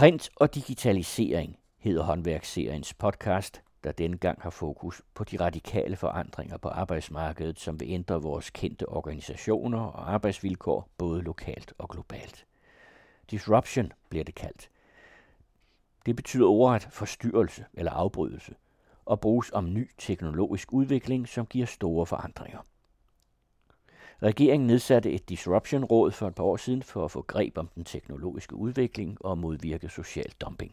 Print og digitalisering hedder håndværksseriens podcast, der denne gang har fokus på de radikale forandringer på arbejdsmarkedet, som vil ændre vores kendte organisationer og arbejdsvilkår både lokalt og globalt. Disruption bliver det kaldt. Det betyder ordet forstyrrelse eller afbrydelse og bruges om ny teknologisk udvikling, som giver store forandringer. Regeringen nedsatte et Disruption-råd for et par år siden for at få greb om den teknologiske udvikling og modvirke social dumping.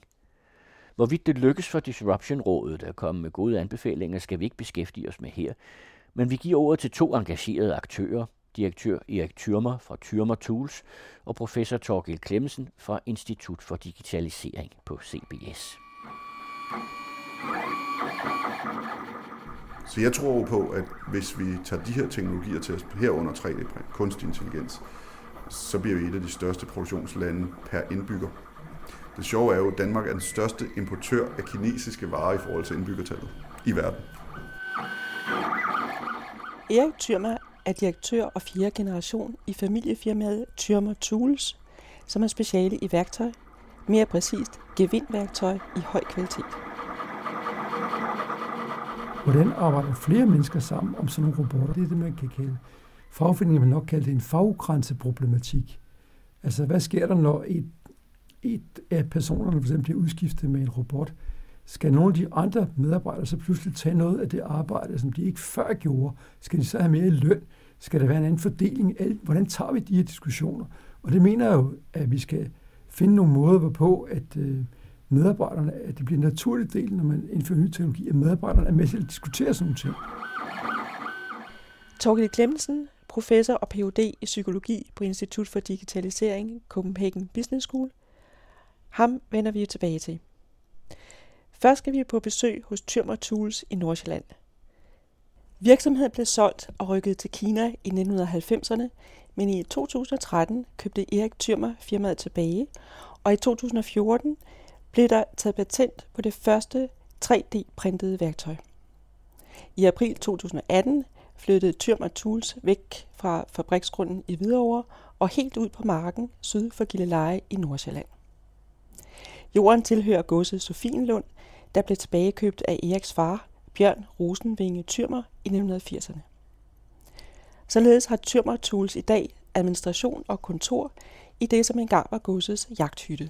Hvorvidt det lykkes for Disruption-rådet at komme med gode anbefalinger, skal vi ikke beskæftige os med her, men vi giver ordet til to engagerede aktører, direktør Erik Thyrmer fra Thyrmer Tools og professor Torgild Klemmensen fra Institut for Digitalisering på CBS. Så jeg tror på, at hvis vi tager de her teknologier til os, herunder 3D-print, kunstig intelligens, så bliver vi et af de største produktionslande per indbygger. Det sjove er jo, at Danmark er den største importør af kinesiske varer i forhold til indbyggertallet i verden. Erik Thyrmer er direktør og fjerde generation i familiefirmaet Thyrmer Tools, som er speciale i værktøj, mere præcist gevindværktøj i høj kvalitet. Hvordan arbejder flere mennesker sammen om sådan nogle robotter? Det er det, man kan kalde, fagforeningen vil nok kalde det en faggrænseproblematik. Altså, hvad sker der, når et, et af personerne for eksempel bliver udskiftet med en robot? Skal nogle af de andre medarbejdere så pludselig tage noget af det arbejde, som de ikke før gjorde? Skal de så have mere løn? Skal der være en anden fordeling? Hvordan tager vi de her diskussioner? Og det mener jeg jo, at vi skal finde nogle måder, hvorpå at øh, medarbejderne, at det bliver en naturlig del, når man indfører ny teknologi, at medarbejderne er med til at diskutere sådan nogle ting. Torgild Klemmensen, professor og Ph.D. i psykologi på Institut for Digitalisering, Copenhagen Business School. Ham vender vi tilbage til. Først skal vi på besøg hos Tyrmer Tools i Nordsjælland. Virksomheden blev solgt og rykket til Kina i 1990'erne, men i 2013 købte Erik Tyrmer firmaet tilbage, og i 2014 blev der taget patent på det første 3D-printede værktøj. I april 2018 flyttede Tyrmer Tools væk fra fabriksgrunden i Hvidovre og helt ud på marken syd for Gilleleje i Nordsjælland. Jorden tilhører godset Sofienlund, der blev tilbagekøbt af Eriks far, Bjørn Rosenvinge Tyrmer, i 1980'erne. Således har Tyrmer Tools i dag administration og kontor i det, som engang var godsets jagthytte.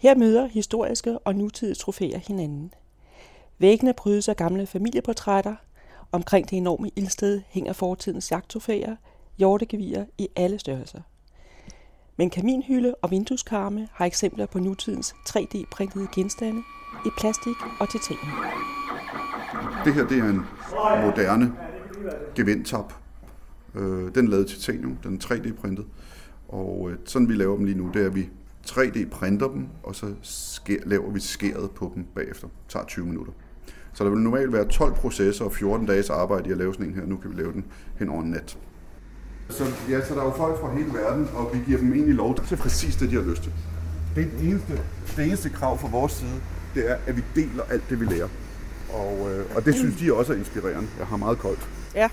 Her møder historiske og nutidige trofæer hinanden. Væggene prydes af gamle familieportrætter. Omkring det enorme ildsted hænger fortidens jagttrofæer, hjortegevier i alle størrelser. Men kaminhylde og vindueskarme har eksempler på nutidens 3D-printede genstande i plastik og titanium. Det her det er en moderne gevindtap. Øh, den er lavet titanium, den er 3D-printet. Og øh, sådan vi laver dem lige nu, det er, at vi 3D-printer dem, og så sker, laver vi skæret på dem bagefter. Det tager 20 minutter. Så der vil normalt være 12 processer og 14 dages arbejde i at lave sådan en her. Nu kan vi lave den hen over en nat. Så, ja, så der er jo folk fra hele verden, og vi giver dem egentlig lov til præcis det, de har lyst til. Det, eneste, det eneste krav fra vores side, det er, at vi deler alt det, vi lærer. Og, øh, og det synes de også er inspirerende. Jeg har meget koldt. Ja,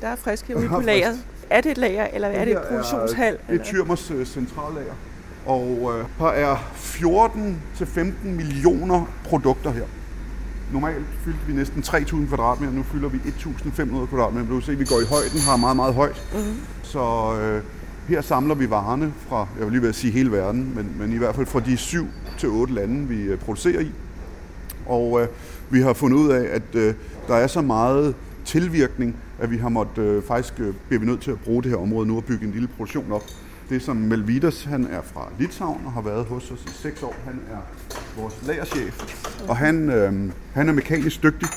der er friske ude på lageret. Er det et lager, eller er det et produktionshal? Det er Tyrmers øh, centrallager. Og øh, der er 14-15 millioner produkter her. Normalt fyldte vi næsten 3.000 kvadratmeter, nu fylder vi 1.500 kvadratmeter. Du kan se, at vi går i højden, har meget, meget højt. Mm-hmm. Så øh, her samler vi varerne fra, jeg vil lige vil sige hele verden, men, men i hvert fald fra de 7 til otte lande, vi øh, producerer i. Og øh, vi har fundet ud af, at øh, der er så meget tilvirkning, at vi har måttet, øh, faktisk øh, bliver vi nødt til at bruge det her område nu og bygge en lille produktion op. Det er som Melvidas, han er fra Litauen og har været hos os i seks år. Han er vores lagerchef, og han, øh, han er mekanisk dygtig.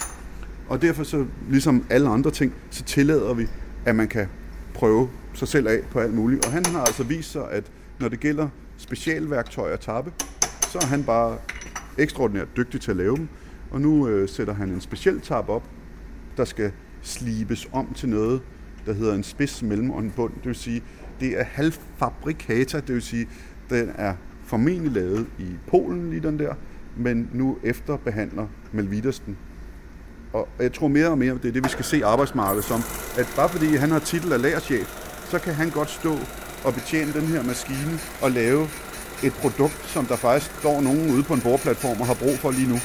Og derfor, så, ligesom alle andre ting, så tillader vi, at man kan prøve sig selv af på alt muligt. Og han har altså vist sig, at når det gælder specialværktøjer at tappe, så er han bare ekstraordinært dygtig til at lave dem. Og nu øh, sætter han en speciel tab op, der skal slibes om til noget, der hedder en spids mellem og en bund. Det vil sige, det er halvfabrikata, det vil sige, den er formentlig lavet i Polen, lige den der, men nu efterbehandler Melvidas den. Og jeg tror mere og mere, det er det, vi skal se arbejdsmarkedet som, at bare fordi han har titel af lagerchef, så kan han godt stå og betjene den her maskine og lave et produkt, som der faktisk står nogen ude på en boreplatform og har brug for lige nu.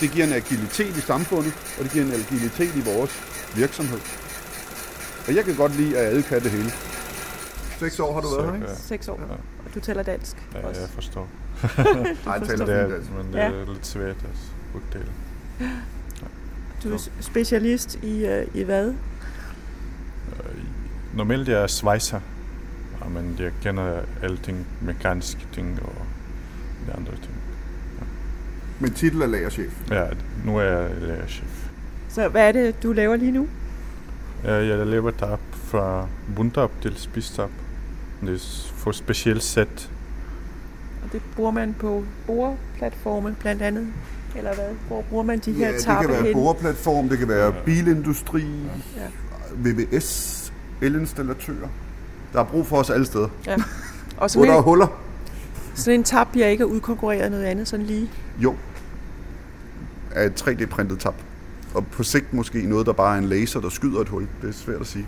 Det giver en agilitet i samfundet, og det giver en agilitet i vores virksomhed. Og jeg kan godt lide, at alle kan det hele. Seks år har du været her, ikke? Seks år. Og du taler dansk Ja, også. jeg forstår. Nej, jeg taler Det er, fint dansk. men det Ja. er lidt svært at udtale. Du er specialist i, uh, i hvad? Øh, Normalt jeg er svejser, ja, men jeg kender alting, mekaniske ting og de andre ting. Men titel er lagerchef. Ja, nu er jeg lærerchef. Så hvad er det, du laver lige nu? Ja, Jeg laver tap fra bundtap til spidstap. Det er for specielt sæt. Og det bruger man på boreplatforme blandt andet? Eller hvad? Hvor bruger man de her Ja, det kan være henne? boreplatform, det kan være bilindustri, Ja. VVS, elinstallatører. Der er brug for os alle steder. Ja. Og Hvor sådan der er huller, sådan en tab bliver ikke udkonkurreret af noget andet sådan lige. jo, er et 3D-printet tab. Og på sigt måske noget, der bare er en laser, der skyder et hul. Det er svært at sige.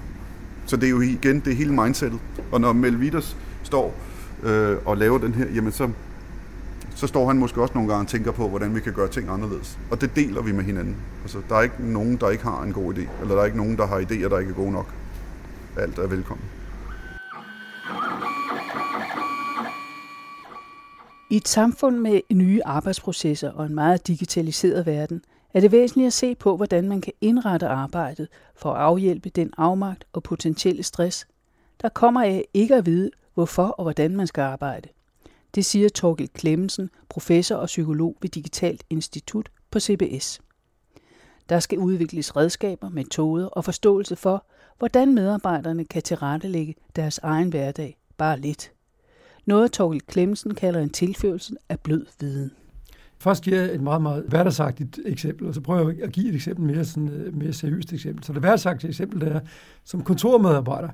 Så det er jo igen, det er hele mindsetet. Og når Melvitas står øh, og laver den her, jamen så, så står han måske også nogle gange og tænker på, hvordan vi kan gøre ting anderledes. Og det deler vi med hinanden. Altså, der er ikke nogen, der ikke har en god idé. Eller der er ikke nogen, der har idéer, der ikke er gode nok. Alt er velkommen. I et samfund med nye arbejdsprocesser og en meget digitaliseret verden, er det væsentligt at se på, hvordan man kan indrette arbejdet for at afhjælpe den afmagt og potentielle stress, der kommer af ikke at vide, hvorfor og hvordan man skal arbejde. Det siger Torgild Klemmensen, professor og psykolog ved Digitalt Institut på CBS. Der skal udvikles redskaber, metoder og forståelse for, hvordan medarbejderne kan tilrettelægge deres egen hverdag bare lidt. Noget Torgild Klemmensen kalder en tilførsel af blød viden. Først giver jeg et meget, meget hverdagsagtigt eksempel, og så prøver jeg at give et eksempel mere, sådan, øh, mere seriøst eksempel. Så det hverdagsagtige eksempel, det er, som kontormedarbejder,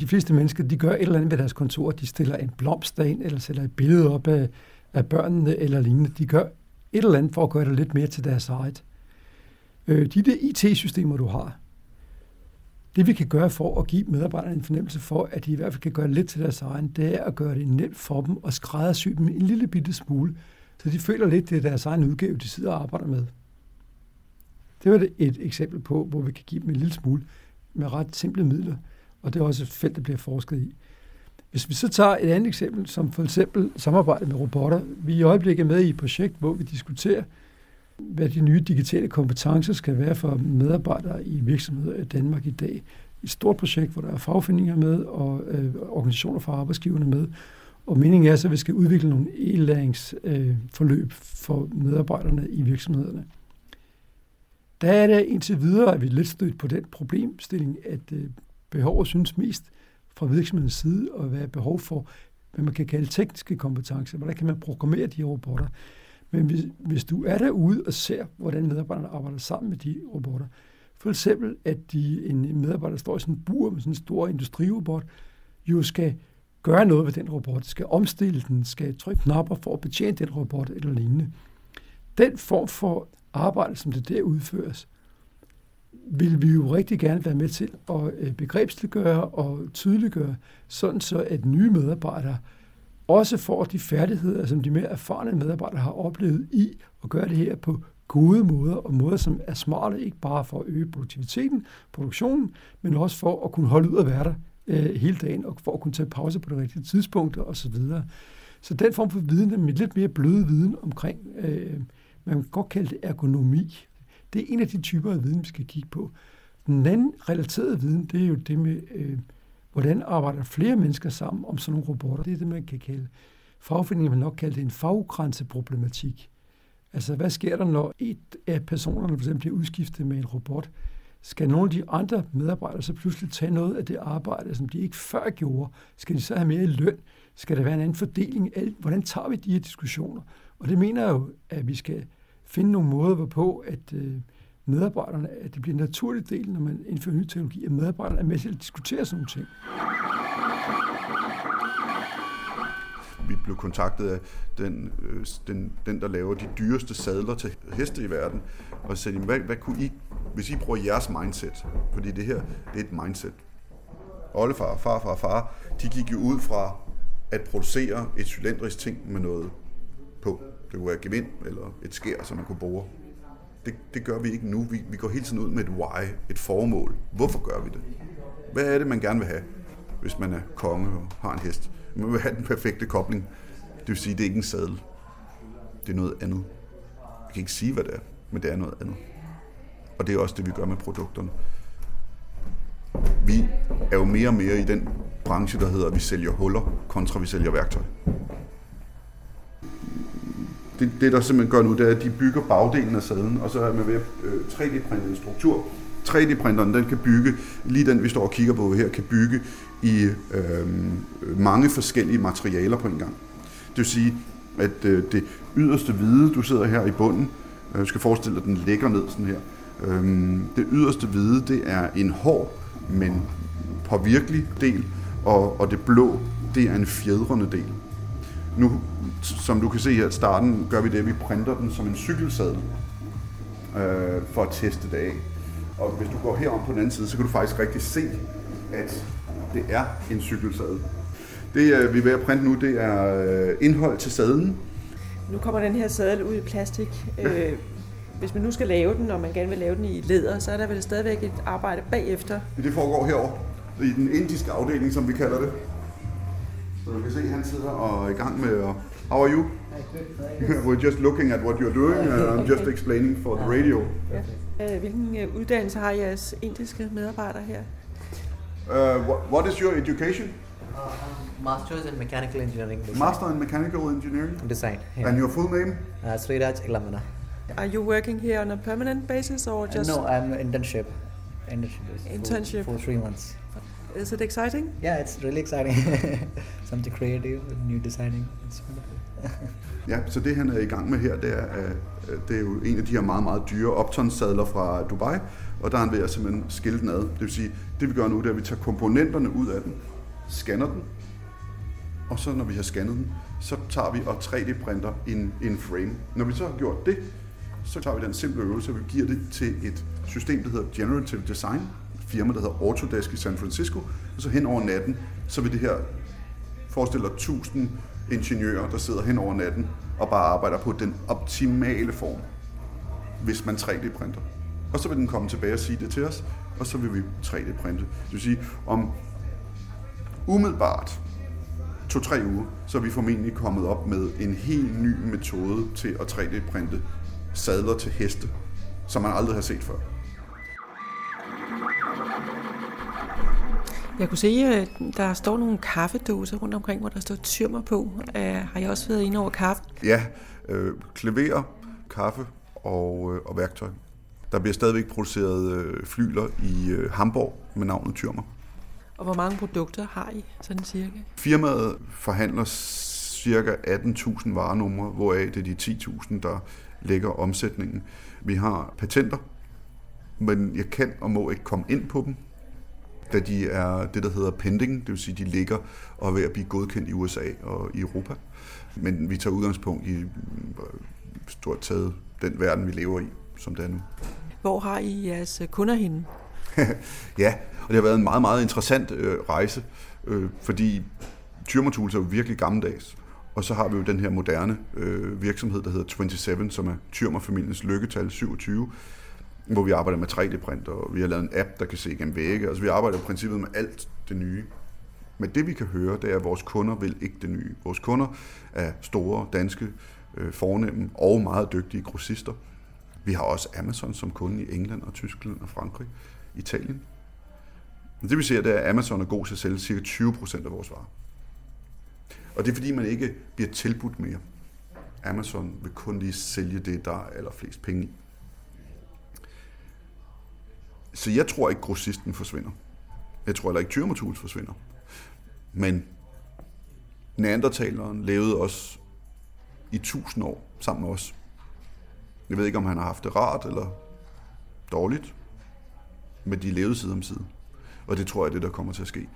de fleste mennesker, de gør et eller andet ved deres kontor. De stiller en blomst ind, eller sætter et billede op af, af børnene, eller lignende. De gør et eller andet for at gøre det lidt mere til deres eget. Øh, de der IT-systemer, du har, det vi kan gøre for at give medarbejderne en fornemmelse for, at de i hvert fald kan gøre lidt til deres egen, det er at gøre det nemt for dem og skræddersy dem en lille bitte smule, så de føler lidt, det er deres egen udgave, de sidder og arbejder med. Det var et eksempel på, hvor vi kan give dem en lille smule med ret simple midler, og det er også et felt, der bliver forsket i. Hvis vi så tager et andet eksempel, som for eksempel samarbejde med robotter. Vi er i øjeblikket med i et projekt, hvor vi diskuterer, hvad de nye digitale kompetencer skal være for medarbejdere i virksomheder i Danmark i dag. Et stort projekt, hvor der er fagforeninger med og øh, organisationer fra arbejdsgiverne med. Og meningen er så, at vi skal udvikle nogle e-læringsforløb for medarbejderne i virksomhederne. Der er det indtil videre, at vi er lidt stødt på den problemstilling, at øh, behovet synes mest fra virksomhedens side at være behov for, hvad man kan kalde tekniske kompetencer. Hvordan kan man programmere de robotter? Men hvis, hvis du er derude og ser, hvordan medarbejderne arbejder sammen med de robotter, for eksempel, at de, en medarbejder står i sådan en bur med sådan en stor industrirobot, jo skal gøre noget ved den robot, skal omstille den, skal trykke knapper for at betjene den robot eller lignende. Den form for arbejde, som det der udføres, vil vi jo rigtig gerne være med til at øh, begrebsliggøre og tydeliggøre, sådan så at nye medarbejdere også får de færdigheder, som de mere erfarne medarbejdere har oplevet i at gøre det her på gode måder, og måder, som er smarte, ikke bare for at øge produktiviteten, produktionen, men også for at kunne holde ud at være der øh, hele dagen, og for at kunne tage pause på det rigtige tidspunkt og så videre. Så den form for viden, med lidt mere bløde viden omkring, øh, man kan godt kalde det ergonomi, det er en af de typer af viden, vi skal kigge på. Den anden relaterede viden, det er jo det med, øh, hvordan arbejder flere mennesker sammen om sådan nogle robotter. Det er det, man kan kalde, fagforeningen vil nok kalde det en faggrænseproblematik. Altså, hvad sker der, når et af personerne for eksempel bliver udskiftet med en robot? Skal nogle af de andre medarbejdere så pludselig tage noget af det arbejde, som de ikke før gjorde? Skal de så have mere i løn? Skal der være en anden fordeling? Hvordan tager vi de her diskussioner? Og det mener jeg jo, at vi skal finde nogle måder, hvorpå at øh, medarbejderne, at det bliver en naturlig del, når man indfører ny teknologi, at medarbejderne er med til at diskutere sådan nogle ting. Vi blev kontaktet af den, øh, den, den, der laver de dyreste sadler til heste i verden, og sagde, hvad, hvad kunne I, hvis I bruger jeres mindset, fordi det her, det er et mindset. Oldefar, far, far, far, de gik jo ud fra at producere et cylindrisk ting med noget på. Det kunne være gevind eller et skær, som man kunne bruge. Det, det gør vi ikke nu. Vi, vi går hele tiden ud med et why, et formål. Hvorfor gør vi det? Hvad er det, man gerne vil have, hvis man er konge og har en hest? Man vil have den perfekte kobling. Det vil sige, det er ikke en sadel. Det er noget andet. Vi kan ikke sige, hvad det er, men det er noget andet. Og det er også det, vi gør med produkterne. Vi er jo mere og mere i den branche, der hedder, at vi sælger huller, kontra vi sælger værktøj. Det, det der simpelthen gør nu, det er, at de bygger bagdelen af sadlen, og så er man ved at øh, 3D-printe en struktur. 3D-printeren, den kan bygge, lige den vi står og kigger på her, kan bygge i øh, mange forskellige materialer på en gang. Det vil sige, at øh, det yderste hvide, du sidder her i bunden, øh, skal forestille dig, at den ligger ned sådan her. Øh, det yderste hvide, det er en hård, men påvirkelig del, og, og det blå, det er en fjedrende del. Nu, som du kan se her i starten, gør vi det, at vi printer den som en cykelsadel øh, for at teste det af. Og hvis du går herom på den anden side, så kan du faktisk rigtig se, at det er en cykelsadel. Det, øh, vi er ved at printe nu, det er øh, indhold til sadlen. Nu kommer den her sadel ud i plastik. Øh, hvis man nu skal lave den, og man gerne vil lave den i læder, så er der vel stadigvæk et arbejde bagefter. Det foregår herover i den indiske afdeling, som vi kalder det. Så du kan se, at han sidder og er i gang med at... How are you? We're just looking at what you're doing, and I'm just explaining for the radio. Ja. Hvilken øh, uddannelse har jeres indiske medarbejdere her? Uh, what, what is your education? Uh, Masters in Mechanical Engineering Design. Master in Mechanical Engineering. Design. Yeah. And your full name? Uh, Sriraj Ilamana. Are you working here on a permanent basis or Uh, just? no, I'm internship. Internship. is for- Internship. For, three months. Is it exciting? Yeah, it's really exciting. Something creative, new designing. It's wonderful. Ja, så det han er i gang med her, det er, det er jo en af de her meget, meget dyre Opton-sadler fra Dubai, og der er han ved at simpelthen skille den ad. Det vil sige, det vi gør nu, det er, at vi tager komponenterne ud af den, scanner den, og så når vi har scannet den, så tager vi og 3D-printer en, en frame. Når vi så har gjort det, så tager vi den simple øvelse, og vi giver det til et system, der hedder Generative Design, firma, der hedder Autodesk i San Francisco, og så hen over natten, så vil det her forestiller dig 1000 ingeniører, der sidder hen over natten og bare arbejder på den optimale form, hvis man 3D-printer. Og så vil den komme tilbage og sige det til os, og så vil vi 3D-printe. Det vil sige, om umiddelbart to-tre uger, så er vi formentlig kommet op med en helt ny metode til at 3D-printe sadler til heste, som man aldrig har set før. Jeg kunne se, at der står nogle kaffedåser rundt omkring, hvor der står tyrmer på. Uh, har jeg også været inde over kaffe? Ja, øh, klaver, kaffe og, øh, og værktøj. Der bliver stadigvæk produceret øh, flyler i øh, Hamburg med navnet Tyrmer. Og hvor mange produkter har I, sådan cirka? Firmaet forhandler cirka 18.000 varenumre, hvoraf det er de 10.000, der lægger omsætningen. Vi har patenter, men jeg kan og må ikke komme ind på dem, da de er det, der hedder pending, det vil sige, de ligger og er ved at blive godkendt i USA og i Europa. Men vi tager udgangspunkt i øh, stort taget den verden, vi lever i, som det er nu. Hvor har I jeres kunder henne? ja, og det har været en meget, meget interessant øh, rejse, øh, fordi Tools er jo virkelig gammeldags. Og så har vi jo den her moderne øh, virksomhed, der hedder 27, som er Tyrmer-familiens lykketal 27, hvor vi arbejder med 3D-print, og vi har lavet en app, der kan se igennem vægge. Altså vi arbejder i princippet med alt det nye. Men det vi kan høre, det er, at vores kunder vil ikke det nye. Vores kunder er store, danske, øh, fornemme og meget dygtige grossister. Vi har også Amazon som kunde i England og Tyskland og Frankrig, Italien. Men det vi ser, det er, at Amazon er god til at sælge ca. 20% af vores varer. Og det er fordi, man ikke bliver tilbudt mere. Amazon vil kun lige sælge det, der er allerflest penge i. Så jeg tror ikke, grossisten forsvinder. Jeg tror heller ikke, Tyrmer forsvinder. Men neandertaleren levede også i tusind år sammen med os. Jeg ved ikke, om han har haft det rart eller dårligt, men de levede side om side. Og det tror jeg er det, der kommer til at ske.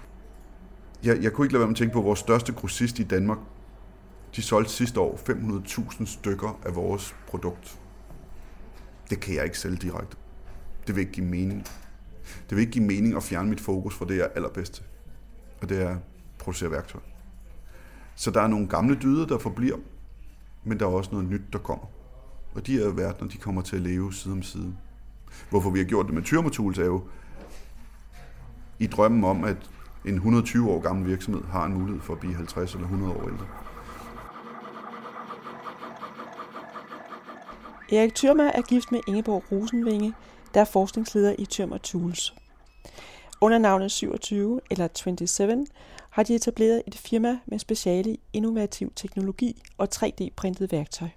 Jeg, jeg kunne ikke lade være med at tænke på, at vores største grossist i Danmark, de solgte sidste år 500.000 stykker af vores produkt. Det kan jeg ikke sælge direkte. Det vil ikke give mening. Det vil ikke give mening at fjerne mit fokus fra det, jeg er allerbedst til. Og det er at producere værktøj. Så der er nogle gamle dyder, der forbliver, men der er også noget nyt, der kommer. Og de her verdener, de kommer til at leve side om side. Hvorfor vi har gjort det med Tyrmatools er jo i drømmen om, at en 120 år gammel virksomhed har en mulighed for at blive 50 eller 100 år ældre. Erik Thyrma er gift med Ingeborg Rosenvinge, der er forskningsleder i Tømmer Tools. Under navnet 27 eller 27 har de etableret et firma med speciale i innovativ teknologi og 3D-printet værktøj.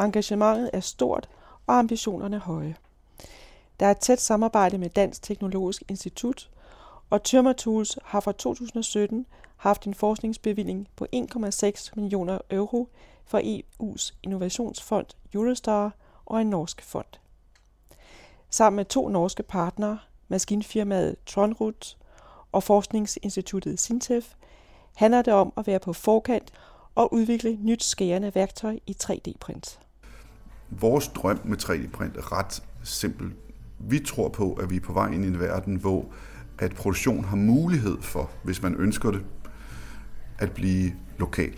Engagementet er stort og ambitionerne høje. Der er et tæt samarbejde med Dansk Teknologisk Institut, og Tømmer Tools har fra 2017 haft en forskningsbevilling på 1,6 millioner euro fra EU's innovationsfond Eurostar og en norsk fond. Sammen med to norske partnere, maskinfirmaet Tronrud og forskningsinstituttet Sintef, handler det om at være på forkant og udvikle nyt skærende værktøj i 3D-print. Vores drøm med 3D-print er ret simpel. Vi tror på, at vi er på vej ind i en verden, hvor at produktion har mulighed for, hvis man ønsker det, at blive lokal.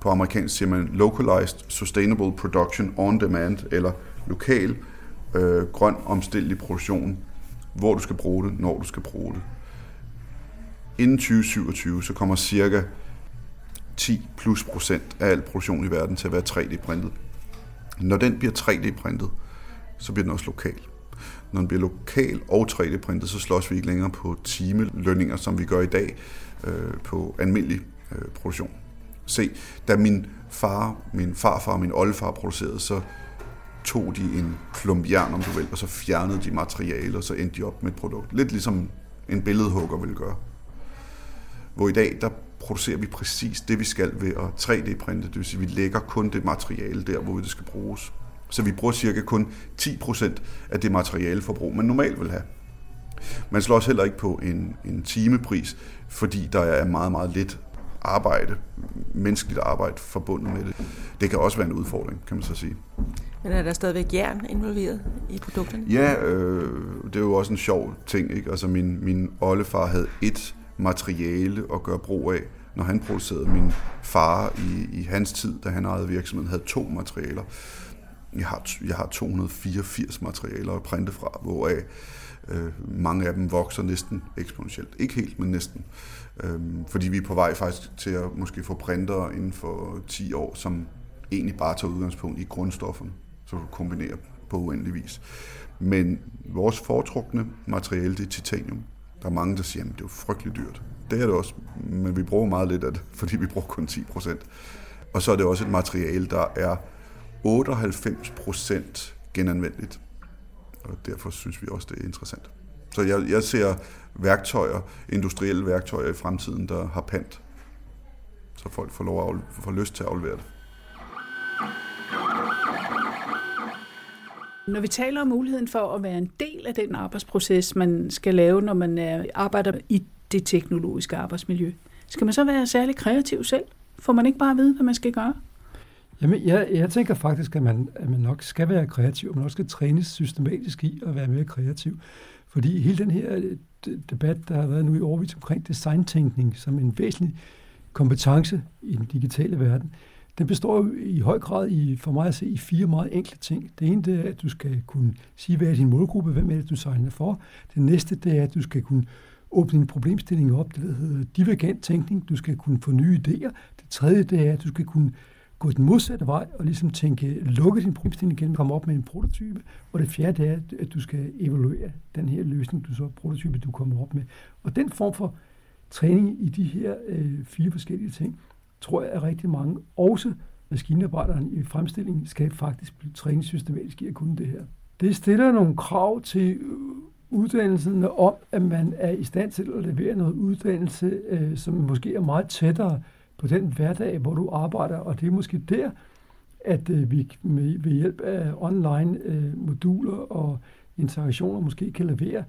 På amerikansk siger man localized sustainable production on demand, eller lokal øh, grøn omstillelig produktion, hvor du skal bruge det, når du skal bruge det. Inden 2027, så kommer cirka 10 plus procent af al produktion i verden til at være 3D-printet. Når den bliver 3D-printet, så bliver den også lokal. Når den bliver lokal og 3D-printet, så slås vi ikke længere på timelønninger, som vi gør i dag øh, på almindelig øh, produktion. Se, da min far, min farfar og min oldefar producerede, så tog de en klump jern, om du vil, og så fjernede de materialet, og så endte de op med et produkt. Lidt ligesom en billedhugger vil gøre. Hvor i dag, der producerer vi præcis det, vi skal ved at 3D-printe. Det vil sige, vi lægger kun det materiale der, hvor det skal bruges. Så vi bruger cirka kun 10% af det materialeforbrug, man normalt vil have. Man slår også heller ikke på en, en timepris, fordi der er meget, meget lidt arbejde, menneskeligt arbejde forbundet med det. Det kan også være en udfordring, kan man så sige. Men er der stadigvæk jern involveret i produkterne? Ja, øh, det er jo også en sjov ting. Ikke? Altså min, min oldefar havde et materiale at gøre brug af, når han producerede. Min far i, i hans tid, da han ejede virksomheden, havde to materialer. Jeg har, jeg har 284 materialer at printe fra, hvoraf øh, mange af dem vokser næsten eksponentielt. Ikke helt, men næsten. Øhm, fordi vi er på vej faktisk til at måske få printere inden for 10 år, som egentlig bare tager udgangspunkt i grundstofferne, så du kombinerer på uendelig vis. Men vores foretrukne materiale, det er titanium. Der er mange, der siger, at det er jo frygteligt dyrt. Det er det også, men vi bruger meget lidt af det, fordi vi bruger kun 10 procent. Og så er det også et materiale, der er 98 procent genanvendeligt. Og derfor synes vi også, det er interessant. Så jeg, jeg ser værktøjer, industrielle værktøjer i fremtiden, der har pant. Så folk får, lov at får lyst til at aflevere det. Når vi taler om muligheden for at være en del af den arbejdsproces, man skal lave, når man er, arbejder i det teknologiske arbejdsmiljø, skal man så være særlig kreativ selv? Får man ikke bare at vide, hvad man skal gøre? Jamen, jeg, jeg tænker faktisk, at man, at man nok skal være kreativ, og man også skal trænes systematisk i at være mere kreativ. Fordi hele den her øh, debat, der har været nu i årvis omkring designtænkning som en væsentlig kompetence i den digitale verden, den består jo i høj grad i, for mig at se i fire meget enkle ting. Det ene det er, at du skal kunne sige, hvad er din målgruppe, hvem er det, du signer for. Det næste det er, at du skal kunne åbne en problemstilling op, det der hedder divergent tænkning. Du skal kunne få nye idéer. Det tredje det er, at du skal kunne gå den modsatte vej og ligesom tænke, lukke din problemstilling igen, komme op med en prototype. Og det fjerde det er, at du skal evaluere den her løsning, du så prototype, du kommer op med. Og den form for træning i de her øh, fire forskellige ting, tror jeg, at rigtig mange, også maskinarbejderen i fremstillingen, skal faktisk blive trænet systematisk i at kunne det her. Det stiller nogle krav til øh, uddannelsen om, at man er i stand til at levere noget uddannelse, øh, som måske er meget tættere på den hverdag, hvor du arbejder, og det er måske der, at øh, vi med, ved hjælp af online øh, moduler og interaktioner måske kan levere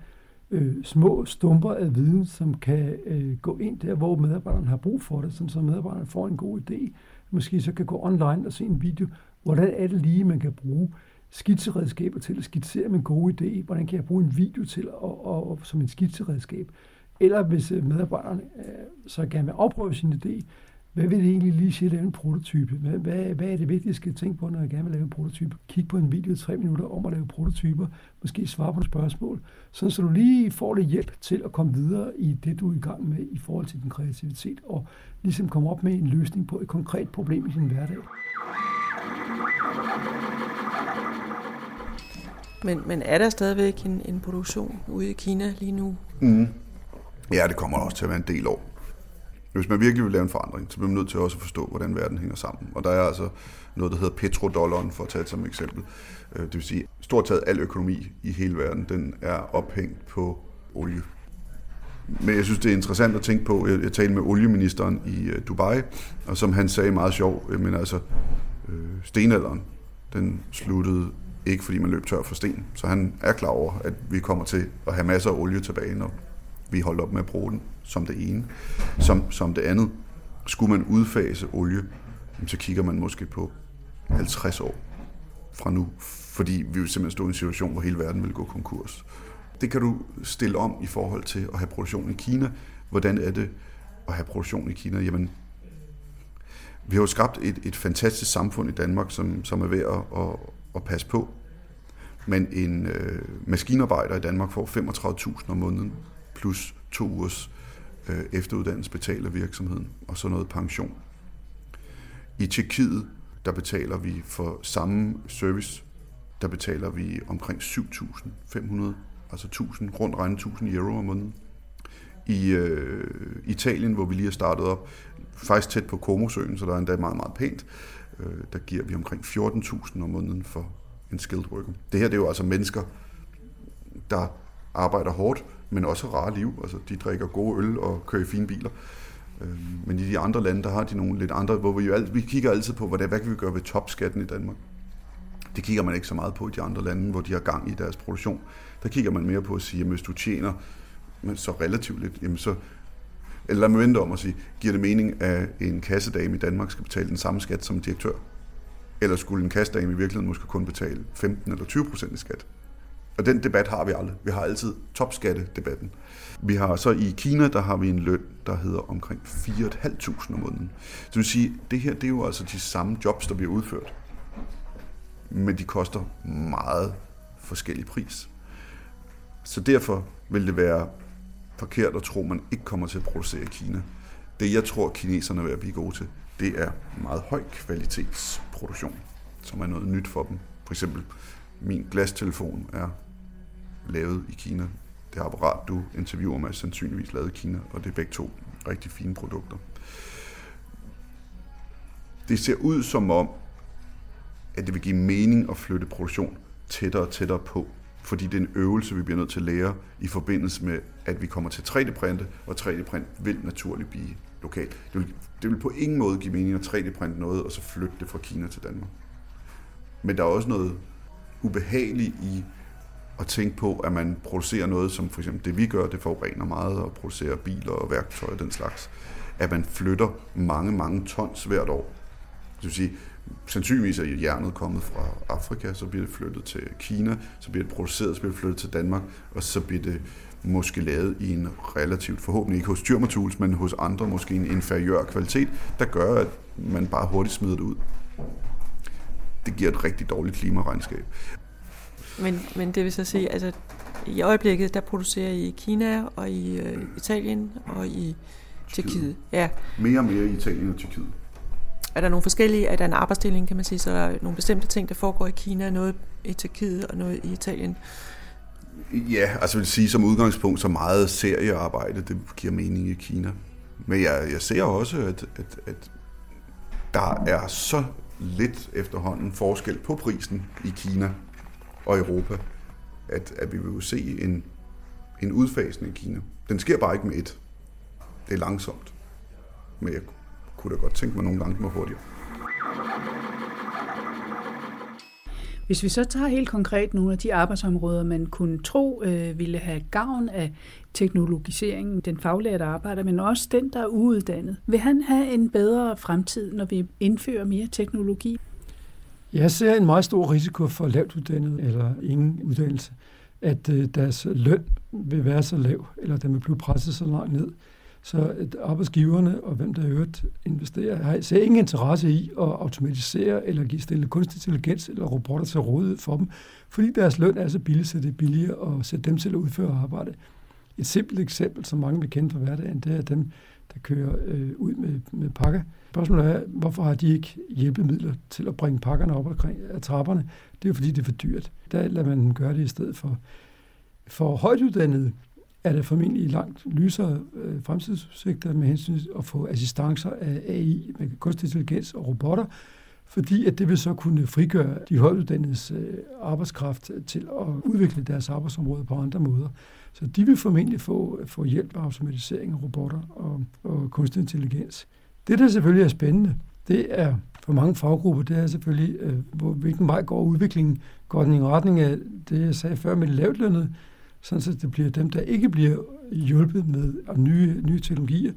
øh, små stumper af viden, som kan øh, gå ind der, hvor medarbejderen har brug for det, sådan så medarbejderen får en god idé. Måske så kan gå online og se en video. Hvordan er det lige, man kan bruge skitseredskaber til at skitsere med en god idé? Hvordan kan jeg bruge en video til at, og, og, som en skitseredskab? Eller hvis øh, medarbejderen øh, så gerne vil afprøve sin idé, hvad vil det egentlig lige sige at lave en prototype? Hvad, hvad, hvad er det vigtigste, jeg tænke på, når jeg gerne vil lave en prototype? Kig på en video i tre minutter om at lave prototyper, måske svare på nogle spørgsmål, sådan så du lige får lidt hjælp til at komme videre i det, du er i gang med i forhold til din kreativitet, og ligesom komme op med en løsning på et konkret problem i din hverdag. Men, men er der stadigvæk en, en produktion ude i Kina lige nu? Mm. Ja, det kommer også til at være en del år. Hvis man virkelig vil lave en forandring, så bliver man nødt til også at forstå, hvordan verden hænger sammen. Og der er altså noget, der hedder petrodollaren, for at tage det som eksempel. Øh, det vil sige, stort taget al økonomi i hele verden, den er ophængt på olie. Men jeg synes, det er interessant at tænke på. Jeg, talte med olieministeren i øh, Dubai, og som han sagde meget sjov, øh, men altså, stenalderen, den sluttede ikke fordi man løb tør for sten. Så han er klar over, at vi kommer til at have masser af olie tilbage, når vi holder op med at bruge den som det ene. Som, som det andet, skulle man udfase olie, så kigger man måske på 50 år fra nu, fordi vi vil simpelthen stå i en situation, hvor hele verden vil gå konkurs. Det kan du stille om i forhold til at have produktion i Kina. Hvordan er det at have produktion i Kina? Jamen, vi har jo skabt et, et fantastisk samfund i Danmark, som, som er ved at, at, at passe på. Men en øh, maskinarbejder i Danmark får 35.000 om måneden, plus to ugers øh, efteruddannelse betaler virksomheden, og så noget pension. I Tjekkiet, der betaler vi for samme service, der betaler vi omkring 7.500, altså 1000, rundt regnet 1000 euro om måneden. I øh, Italien, hvor vi lige har startet op, faktisk tæt på Komosøen, så der er endda meget, meget pænt, øh, der giver vi omkring 14.000 om måneden for en skilled worker. Det her det er jo altså mennesker, der arbejder hårdt, men også rare liv. Altså, de drikker gode øl og kører i fine biler. Øhm, men i de andre lande, der har de nogle lidt andre, hvor vi jo alt, vi kigger altid på, hvad, det, hvad kan vi gøre ved topskatten i Danmark. Det kigger man ikke så meget på i de andre lande, hvor de har gang i deres produktion. Der kigger man mere på at sige, at hvis du tjener men så relativt lidt, jamen så, eller lad mig vente om at sige, giver det mening, at en kassedame i Danmark skal betale den samme skat som en direktør? Eller skulle en kassedame i virkeligheden måske kun betale 15 eller 20 procent i skat? Og den debat har vi aldrig. Vi har altid topskattedebatten. Vi har så i Kina, der har vi en løn, der hedder omkring 4.500 om måneden. Så det vil sige, det her det er jo altså de samme jobs, der bliver udført. Men de koster meget forskellig pris. Så derfor vil det være forkert at tro, at man ikke kommer til at producere i Kina. Det jeg tror, kineserne er ved at blive gode til, det er meget høj kvalitetsproduktion, som er noget nyt for dem. For eksempel, min glastelefon er lavet i Kina. Det apparat, du interviewer med, er sandsynligvis lavet i Kina, og det er begge to rigtig fine produkter. Det ser ud som om, at det vil give mening at flytte produktion tættere og tættere på, fordi det er en øvelse, vi bliver nødt til at lære i forbindelse med, at vi kommer til 3D-printe, og 3D-print vil naturligt blive lokalt. Det vil, det vil på ingen måde give mening at 3D-printe noget, og så flytte det fra Kina til Danmark. Men der er også noget ubehageligt i at tænke på, at man producerer noget, som for eksempel det vi gør, det forurener meget, og producerer biler og værktøj og den slags. At man flytter mange, mange tons hvert år. Det vil sige, sandsynligvis er jernet kommet fra Afrika, så bliver det flyttet til Kina, så bliver det produceret, så bliver det flyttet til Danmark, og så bliver det måske lavet i en relativt, forhåbentlig ikke hos Tyrmatools, men hos andre, måske en inferiør kvalitet, der gør, at man bare hurtigt smider det ud. Det giver et rigtig dårligt klimaregnskab. Men, men det vil så sige, altså i øjeblikket, der producerer I i Kina og i øh, Italien og i Tjekkiet. Ja. Mere og mere i Italien og Tjekkiet. Er der nogle forskellige, er der en arbejdsdeling, kan man sige, så er der nogle bestemte ting, der foregår i Kina, noget i Tjekkiet og noget i Italien? Ja, altså vil sige som udgangspunkt, så meget seriearbejde, det giver mening i Kina. Men jeg, jeg ser også, at, at, at der er så lidt efterhånden forskel på prisen i Kina og Europa, at, at vi vil jo se en, en udfasning i Kina. Den sker bare ikke med et. Det er langsomt. Men jeg kunne da godt tænke mig nogle gange med hurtigere. Hvis vi så tager helt konkret nogle af de arbejdsområder, man kunne tro øh, ville have gavn af teknologiseringen, den faglærte arbejder, men også den, der er uuddannet. Vil han have en bedre fremtid, når vi indfører mere teknologi? Jeg ser en meget stor risiko for lavt uddannet eller ingen uddannelse, at øh, deres løn vil være så lav, eller den vil blive presset så langt ned, Så arbejdsgiverne og hvem der i øvrigt investerer, har, ser ingen interesse i at automatisere eller give stille kunstig intelligens eller robotter til rådighed for dem, fordi deres løn er så billig, så det er billigere at sætte dem til at udføre arbejde. Et simpelt eksempel, som mange vil kende fra hverdagen, det er dem, der kører øh, ud med, med pakker. Spørgsmålet er, hvorfor har de ikke hjælpemidler til at bringe pakkerne op ad trapperne? Det er jo fordi, det er for dyrt. Der lader man gøre det i stedet for. For højtuddannede er der formentlig langt lysere øh, fremtidsudsigter med hensyn til at få assistancer af AI med kunstig intelligens og robotter, fordi at det vil så kunne frigøre de højtuddannedes øh, arbejdskraft til at udvikle deres arbejdsområde på andre måder. Så de vil formentlig få, få hjælp af automatisering af robotter og, og kunstig intelligens. Det, der selvfølgelig er spændende, det er for mange faggrupper, det er selvfølgelig, øh, hvor, hvilken vej går udviklingen. Går den i retning af det, jeg sagde før med lavt lønnet, sådan så det bliver dem, der ikke bliver hjulpet med nye, nye teknologier,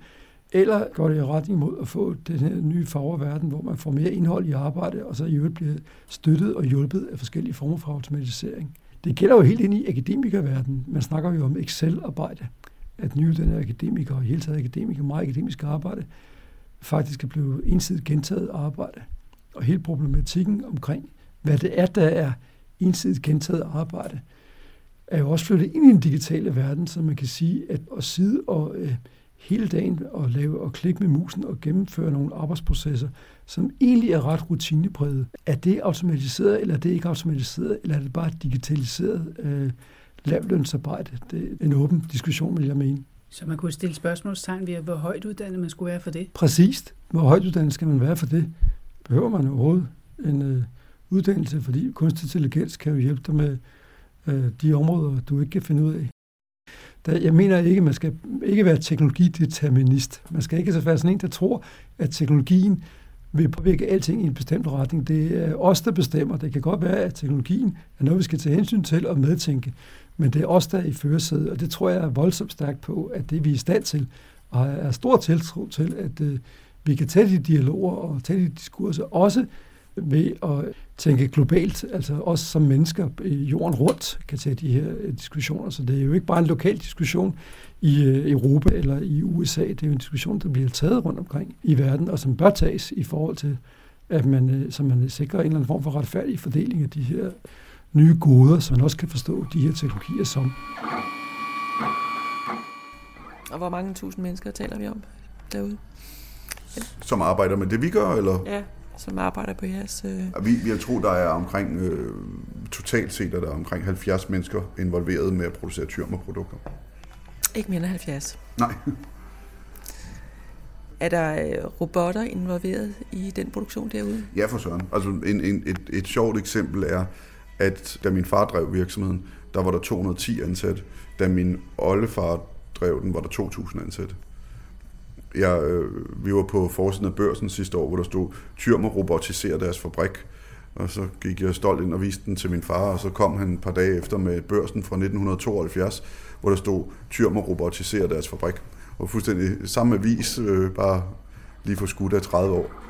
eller går det i retning mod at få den her nye verden, hvor man får mere indhold i arbejde, og så i øvrigt bliver støttet og hjulpet af forskellige former for automatisering. Det gælder jo helt ind i akademikerverdenen. Man snakker jo om Excel-arbejde, at nyuddannede akademikere og hele taget akademikere, meget akademisk arbejde, faktisk er blevet ensidigt gentaget arbejde. Og hele problematikken omkring, hvad det er, der er ensidigt gentaget arbejde, er jo også flyttet ind i den digitale verden, så man kan sige, at at sidde og øh, hele dagen og lave og klikke med musen og gennemføre nogle arbejdsprocesser, som egentlig er ret rutinepræget. Er det automatiseret, eller er det ikke automatiseret, eller er det bare digitaliseret øh, lavlønsarbejde? Det er en åben diskussion, vil jeg mene. Så man kunne stille spørgsmålstegn ved, hvor højt uddannet man skulle være for det? Præcist. Hvor højt uddannet skal man være for det? Behøver man overhovedet en øh, uddannelse, fordi kunstig intelligens kan jo hjælpe dig med øh, de områder, du ikke kan finde ud af. Der, jeg mener ikke, at man skal ikke være teknologideterminist. Man skal ikke så være sådan en, der tror, at teknologien vil påvirke alting i en bestemt retning. Det er os, der bestemmer. Det kan godt være, at teknologien er noget, vi skal tage hensyn til og medtænke. Men det er os, der er i førersædet, og det tror jeg er voldsomt stærkt på, at det vi er i stand til, og er stor tiltro til, at øh, vi kan tage de dialoger og tage de diskurser, også ved at tænke globalt, altså også som mennesker i jorden rundt kan tage de her øh, diskussioner. Så det er jo ikke bare en lokal diskussion i øh, Europa eller i USA, det er jo en diskussion, der bliver taget rundt omkring i verden, og som bør tages i forhold til, at man, øh, så man sikrer en eller anden form for retfærdig fordeling af de her nye goder, så man også kan forstå de her teknologier som. Og hvor mange tusind mennesker taler vi om derude? Som arbejder med det, vi gør, eller? Ja, som arbejder på jeres... Øh... Vi, vi tror, der er omkring, øh, totalt set er der omkring 70 mennesker involveret med at producere tyrmerprodukter. Ikke mere end 70? Nej. Er der øh, robotter involveret i den produktion derude? Ja, for søren. Altså en, en, et, et sjovt eksempel er, at da min far drev virksomheden, der var der 210 ansatte. Da min oldefar drev den, var der 2.000 ansatte. Jeg, øh, vi var på forsiden af børsen sidste år, hvor der stod, Tyrmer robotiserer deres fabrik. Og så gik jeg stolt ind og viste den til min far, og så kom han et par dage efter med børsen fra 1972, hvor der stod, Tyrmer robotiserer deres fabrik. Og fuldstændig samme avis, øh, bare lige for skudt af 30 år.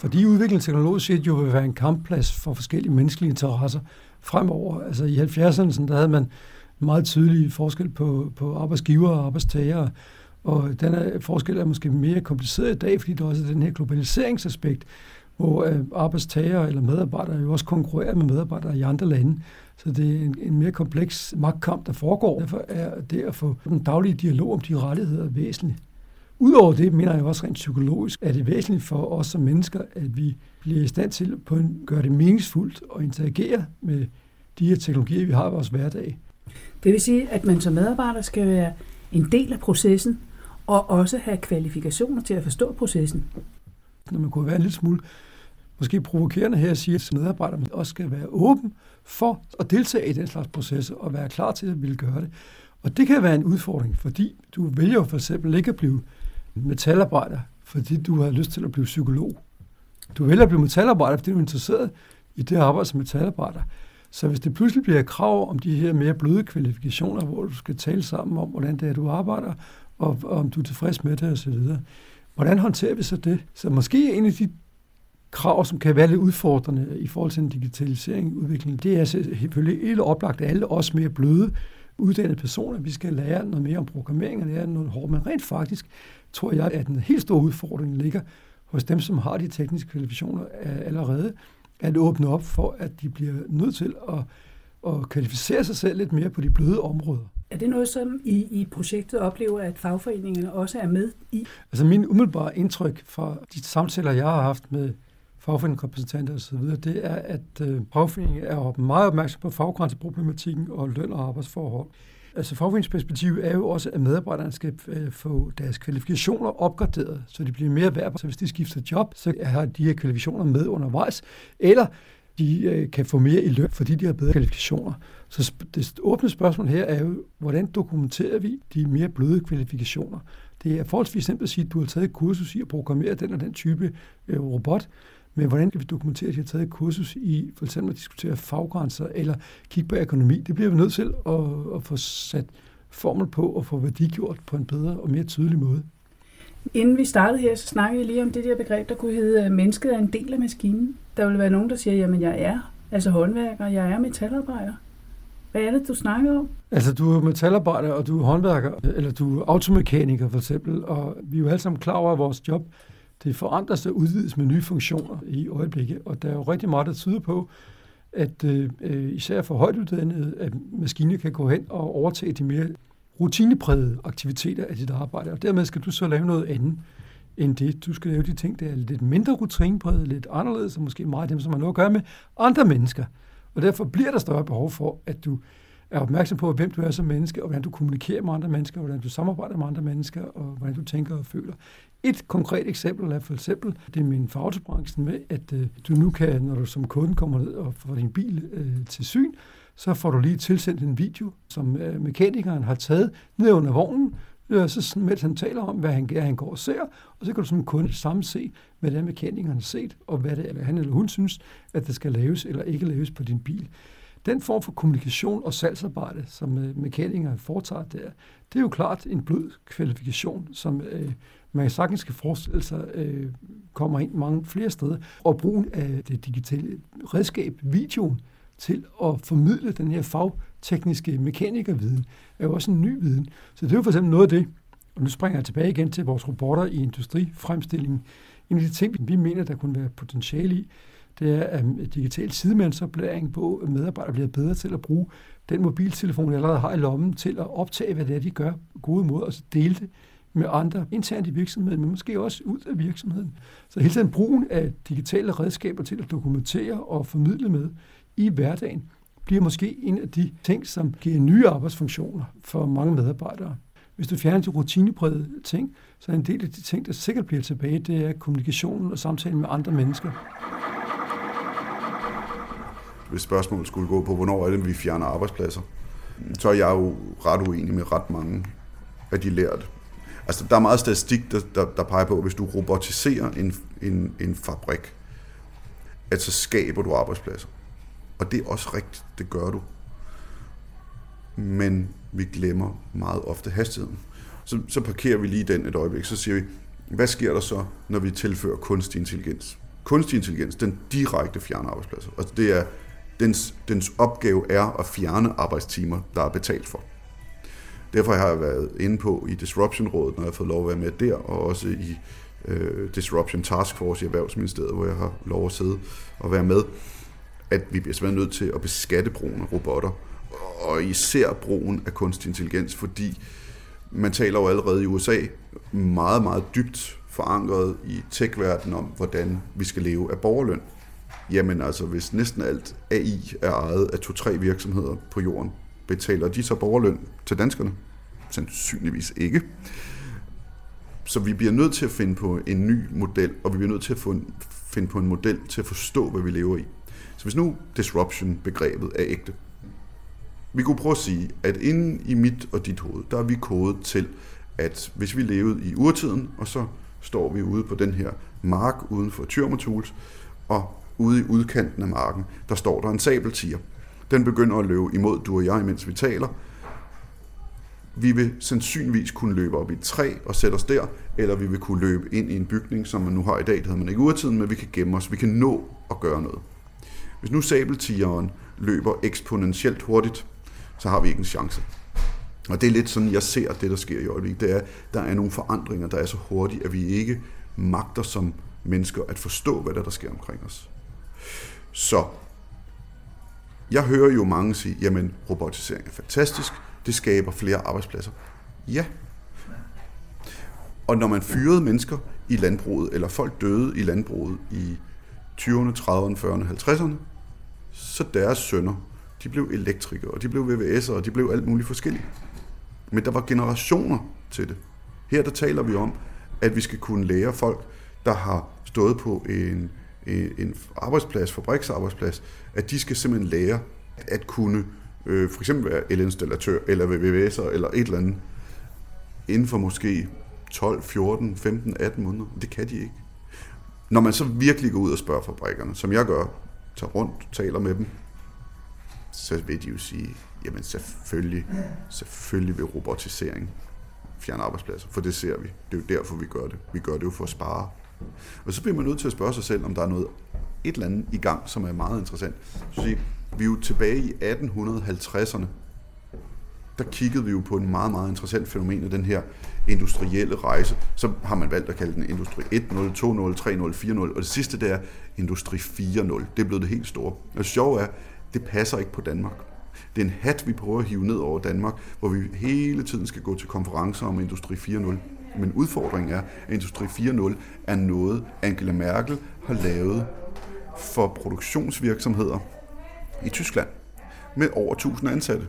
Fordi udviklingen teknologisk set jo vil være en kampplads for forskellige menneskelige interesser fremover. Altså i 70'erne, der havde man meget tydelig forskel på, på arbejdsgiver og arbejdstagere, og den er, forskel er måske mere kompliceret i dag, fordi der også er den her globaliseringsaspekt, hvor øh, arbejdstagere eller medarbejdere jo også konkurrerer med medarbejdere i andre lande. Så det er en, en mere kompleks magtkamp, der foregår. Derfor er det at få den daglige dialog om de rettigheder væsentligt. Udover det mener jeg også rent psykologisk, at det er væsentligt for os som mennesker, at vi bliver i stand til at gøre det meningsfuldt og interagere med de her teknologier, vi har i vores hverdag. Det vil sige, at man som medarbejder skal være en del af processen, og også have kvalifikationer til at forstå processen. Når man kunne være en lille smule måske provokerende her at sige, at medarbejderne også skal være åben for at deltage i den slags processer og være klar til at ville gøre det. Og det kan være en udfordring, fordi du vælger for eksempel ikke at blive metalarbejder, fordi du har lyst til at blive psykolog. Du vælger at blive metalarbejder, fordi du er interesseret i det arbejde som metalarbejder. Så hvis det pludselig bliver krav om de her mere bløde kvalifikationer, hvor du skal tale sammen om, hvordan det er, du arbejder, og, og om du er tilfreds med det osv., hvordan håndterer vi så det? Så måske en af de krav, som kan være lidt udfordrende i forhold til en digitalisering udvikling, det er selvfølgelig helt oplagt, at alle os mere bløde uddannede personer. Vi skal lære noget mere om programmering og lære noget hårdt. Men rent faktisk tror jeg, at den helt store udfordring ligger hos dem, som har de tekniske kvalifikationer allerede, at åbne op for, at de bliver nødt til at, at kvalificere sig selv lidt mere på de bløde områder. Er det noget, som I i projektet oplever, at fagforeningerne også er med i? Altså min umiddelbare indtryk fra de samtaler, jeg har haft med fagforeningsrepræsentanter osv., det er, at øh, fagforeningen er meget opmærksom på faggrænseproblematikken og løn- og arbejdsforhold. Altså fagforeningsperspektiv er jo også, at medarbejderne skal øh, få deres kvalifikationer opgraderet, så de bliver mere værd. Så hvis de skifter job, så har de her kvalifikationer med undervejs, eller de øh, kan få mere i løn, fordi de har bedre kvalifikationer. Så det åbne spørgsmål her er jo, hvordan dokumenterer vi de mere bløde kvalifikationer? Det er forholdsvis simpelt at sige, at du har taget et kursus i at programmere den og den type øh, robot, men hvordan kan vi dokumentere, at de har taget et kursus i for eksempel at diskutere faggrænser eller kigge på økonomi? Det bliver vi nødt til at, at få sat formel på og få værdigjort på en bedre og mere tydelig måde. Inden vi startede her, så snakkede vi lige om det der begreb, der kunne hedde, mennesket er en del af maskinen. Der vil være nogen, der siger, jamen jeg er altså håndværker, jeg er metalarbejder. Hvad er det, du snakker om? Altså, du er metalarbejder, og du er håndværker, eller du er automekaniker for eksempel, og vi er jo alle sammen klar over, at vores job det forandres og udvides med nye funktioner i øjeblikket, og der er jo rigtig meget, der tyder på, at øh, øh, især for højtuddannede, at maskiner kan gå hen og overtage de mere rutineprægede aktiviteter af dit arbejde, og dermed skal du så lave noget andet end det. Du skal lave de ting, der er lidt mindre rutinepræget, lidt anderledes, og måske meget dem, som har noget at gøre med andre mennesker. Og derfor bliver der større behov for, at du er opmærksom på, hvem du er som menneske, og hvordan du kommunikerer med andre mennesker, og hvordan du samarbejder med andre mennesker, og hvordan du tænker og føler. Et konkret eksempel er for eksempel, det er min fagtobranchen med, at øh, du nu kan, når du som kunde kommer ned og får din bil øh, til syn, så får du lige tilsendt en video, som øh, mekanikeren har taget ned under vognen, øh, så mens han taler om, hvad han, han går og ser, og så kan du som kunde samme se, hvad det er, mekanikeren har set, og hvad det er, han eller hun synes, at det skal laves eller ikke laves på din bil. Den form for kommunikation og salgsarbejde, som øh, mekanikere foretager der, det er jo klart en blød kvalifikation, som øh, man sagtens kan forestille sig øh, kommer ind mange flere steder. Og brugen af det digitale redskab, videoen, til at formidle den her fagtekniske mekanikerviden, er jo også en ny viden. Så det er jo for eksempel noget af det, og nu springer jeg tilbage igen til vores robotter i industrifremstillingen. En af de ting, vi mener, der kunne være potentiale i, det er at digital sidemandsoplæring, hvor medarbejdere bliver bedre til at bruge den mobiltelefon, de allerede har i lommen, til at optage, hvad det er, de gør på gode måder, og så dele det med andre internt i virksomheden, men måske også ud af virksomheden. Så hele tiden brugen af digitale redskaber til at dokumentere og formidle med i hverdagen, bliver måske en af de ting, som giver nye arbejdsfunktioner for mange medarbejdere. Hvis du fjerner de rutineprægede ting, så er en del af de ting, der sikkert bliver tilbage, det er kommunikationen og samtalen med andre mennesker. Hvis spørgsmålet skulle gå på, hvornår er det, vi fjerner arbejdspladser, så er jeg jo ret uenig med ret mange af de lærte. Altså, der er meget statistik, der, der, der peger på, at hvis du robotiserer en, en, en fabrik, at så skaber du arbejdspladser. Og det er også rigtigt, det gør du. Men vi glemmer meget ofte hastigheden. Så, så parkerer vi lige den et øjeblik, så siger vi, hvad sker der så, når vi tilfører kunstig intelligens? Kunstig intelligens, den direkte fjerner arbejdspladser. Altså det er, dens, dens opgave er at fjerne arbejdstimer, der er betalt for. Derfor har jeg været inde på i Disruption-rådet, når jeg har fået lov at være med der, og også i øh, Disruption Task Force i Erhvervsministeriet, hvor jeg har lov at sidde og være med, at vi bliver simpelthen nødt til at beskatte brugen af robotter, og især brugen af kunstig intelligens, fordi man taler jo allerede i USA meget, meget dybt forankret i tech om, hvordan vi skal leve af borgerløn. Jamen altså, hvis næsten alt AI er ejet af to-tre virksomheder på jorden, betaler de så borgerløn til danskerne? Sandsynligvis ikke. Så vi bliver nødt til at finde på en ny model, og vi bliver nødt til at finde på en model til at forstå, hvad vi lever i. Så hvis nu disruption-begrebet er ægte, vi kunne prøve at sige, at inden i mit og dit hoved, der er vi kodet til, at hvis vi levede i urtiden, og så står vi ude på den her mark uden for Tyrmotuls, og ude i udkanten af marken, der står der en sabeltiger. Den begynder at løbe imod du og jeg, mens vi taler. Vi vil sandsynligvis kunne løbe op i et træ og sætte os der, eller vi vil kunne løbe ind i en bygning, som man nu har i dag, det havde man ikke urtiden, men vi kan gemme os, vi kan nå at gøre noget. Hvis nu sabeltigeren løber eksponentielt hurtigt, så har vi ikke en chance. Og det er lidt sådan, jeg ser det, der sker i øjeblikket. Det er, der er nogle forandringer, der er så hurtige, at vi ikke magter som mennesker at forstå, hvad der, der sker omkring os. Så jeg hører jo mange sige, jamen robotisering er fantastisk, det skaber flere arbejdspladser. Ja. Og når man fyrede mennesker i landbruget, eller folk døde i landbruget i 20'erne, 30'erne, 40'erne, 50'erne, så deres sønner, de blev elektrikere, og de blev VVS'ere, og de blev alt muligt forskelligt. Men der var generationer til det. Her der taler vi om, at vi skal kunne lære folk, der har stået på en, Øh, en arbejdsplads, fabriksarbejdsplads, at de skal simpelthen lære at kunne øh, for eksempel være elinstallatør, eller VVS'er, eller et eller andet, inden for måske 12, 14, 15, 18 måneder. Det kan de ikke. Når man så virkelig går ud og spørger fabrikkerne, som jeg gør, tager rundt, taler med dem, så vil de jo sige, jamen selvfølgelig, selvfølgelig vil robotisering fjerne arbejdspladser, for det ser vi. Det er jo derfor, vi gør det. Vi gør det jo for at spare. Og så bliver man nødt til at spørge sig selv, om der er noget et eller andet i gang, som er meget interessant. Så sige, vi er jo tilbage i 1850'erne. Der kiggede vi jo på en meget, meget interessant fænomen af den her industrielle rejse. Så har man valgt at kalde den Industri 1.0, 2.0, 3.0, 4.0, og det sidste der er Industri 4.0. Det er blevet det helt store. Og det sjove er, det passer ikke på Danmark. Det er en hat, vi prøver at hive ned over Danmark, hvor vi hele tiden skal gå til konferencer om Industri 4.0. Men udfordringen er, at Industri 4.0 er noget, Angela Merkel har lavet for produktionsvirksomheder i Tyskland med over 1000 ansatte.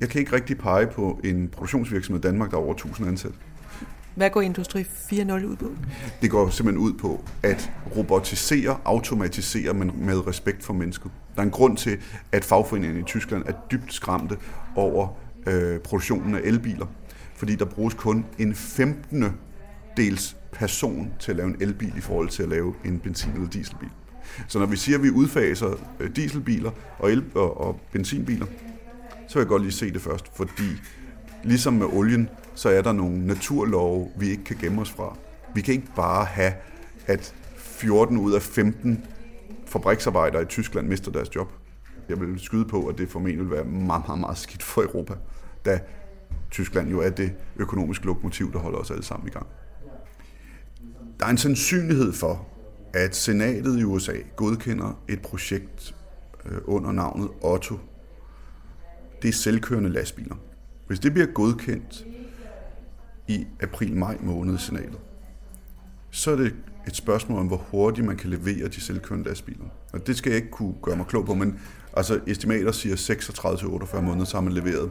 Jeg kan ikke rigtig pege på en produktionsvirksomhed i Danmark, der er over 1000 ansatte. Hvad går Industri 4.0 ud på? Det går simpelthen ud på at robotisere, automatisere, men med respekt for mennesket. Der er en grund til, at fagforeningerne i Tyskland er dybt skræmte over øh, produktionen af elbiler. Fordi der bruges kun en 15. dels person til at lave en elbil i forhold til at lave en benzin- eller dieselbil. Så når vi siger, at vi udfaser øh, dieselbiler og, el- og, og benzinbiler, så vil jeg godt lige se det først, fordi ligesom med olien, så er der nogle naturlove, vi ikke kan gemme os fra. Vi kan ikke bare have, at 14 ud af 15 fabriksarbejdere i Tyskland mister deres job. Jeg vil skyde på, at det formentlig vil være meget, meget, meget skidt for Europa, da Tyskland jo er det økonomiske lokomotiv, der holder os alle sammen i gang. Der er en sandsynlighed for, at senatet i USA godkender et projekt øh, under navnet Otto. Det er selvkørende lastbiler. Hvis det bliver godkendt i april-maj måned i senatet, så er det et spørgsmål om, hvor hurtigt man kan levere de selvkørende lastbiler. Og det skal jeg ikke kunne gøre mig klog på, men altså estimater siger 36-48 måneder, så har man leveret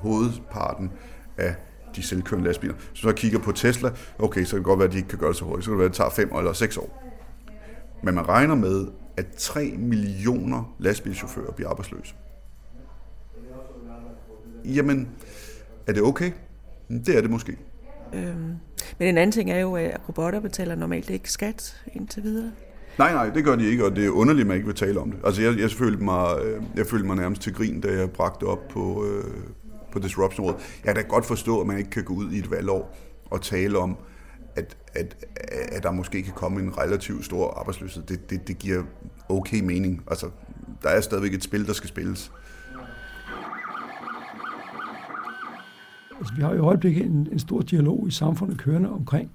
hovedparten af de selvkørende lastbiler. Så jeg kigger på Tesla, okay, så kan det godt være, at de ikke kan gøre det så hurtigt. Så kan det være, at det tager 5 eller 6 år. Men man regner med, at 3 millioner lastbilchauffører bliver arbejdsløse. Jamen, er det okay? Det er det måske. Øhm, men en anden ting er jo, at robotter betaler normalt ikke skat indtil videre. Nej, nej, det gør de ikke, og det er underligt, at man ikke vil tale om det. Altså, jeg, jeg, følte, mig, øh, jeg følte mig nærmest til grin, da jeg bragte op på, øh, på disruption -rådet. Jeg kan da godt forstå, at man ikke kan gå ud i et valgår og tale om, at, at, at der måske kan komme en relativt stor arbejdsløshed. Det, det, det giver okay mening. Altså, der er stadigvæk et spil, der skal spilles. Altså, vi har i øjeblikket en, en stor dialog i samfundet kørende omkring,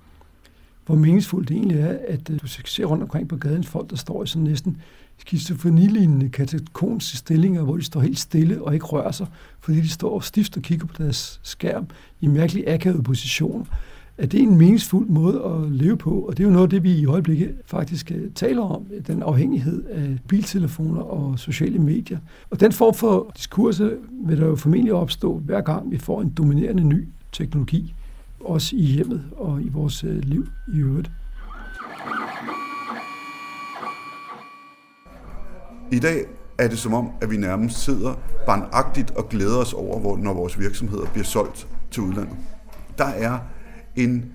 hvor meningsfuldt det egentlig er, at øh, du ser rundt omkring på gaden folk, der står i sådan næsten skizofrenilignende katakonske stillinger, hvor de står helt stille og ikke rører sig, fordi de står stift og kigger på deres skærm i mærkelig akavede positioner at det er en meningsfuld måde at leve på, og det er jo noget af det, vi i øjeblikket faktisk øh, taler om, den afhængighed af biltelefoner og sociale medier. Og den form for diskurser vil der jo formentlig opstå, hver gang vi får en dominerende ny teknologi, os i hjemmet og i vores øh, liv i øvrigt. I dag er det som om, at vi nærmest sidder barnagtigt og glæder os over, når vores virksomheder bliver solgt til udlandet. Der er en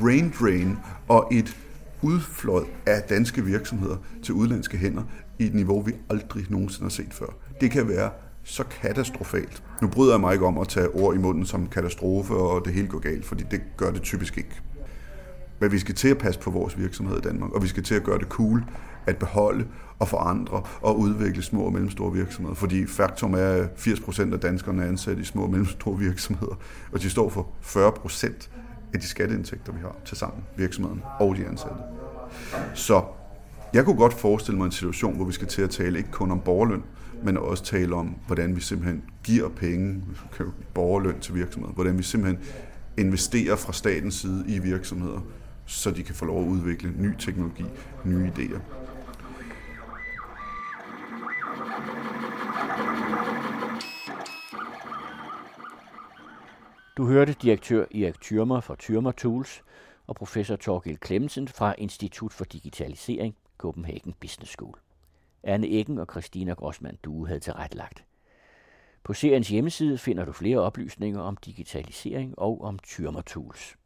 brain drain og et udflod af danske virksomheder til udlandske hænder i et niveau, vi aldrig nogensinde har set før. Det kan være så katastrofalt. Nu bryder jeg mig ikke om at tage ord i munden som katastrofe og det hele går galt, fordi det gør det typisk ikke. Men vi skal til at passe på vores virksomhed i Danmark, og vi skal til at gøre det cool at beholde og forandre og udvikle små og mellemstore virksomheder. Fordi faktum er, at 80% af danskerne er ansat i små og mellemstore virksomheder, og de står for 40% af de skatteindtægter, vi har til sammen, virksomheden og de ansatte. Så jeg kunne godt forestille mig en situation, hvor vi skal til at tale ikke kun om borgerløn, men også tale om, hvordan vi simpelthen giver penge, borgerløn til virksomheder, hvordan vi simpelthen investerer fra statens side i virksomheder, så de kan få lov at udvikle ny teknologi, nye idéer. Du hørte direktør Erik Thyrmer fra Thyrmer Tools og professor Torgild Klemmensen fra Institut for Digitalisering, Copenhagen Business School. Anne Eggen og Christina Grossmann Due havde tilrettelagt. På seriens hjemmeside finder du flere oplysninger om digitalisering og om Thyrmer Tools.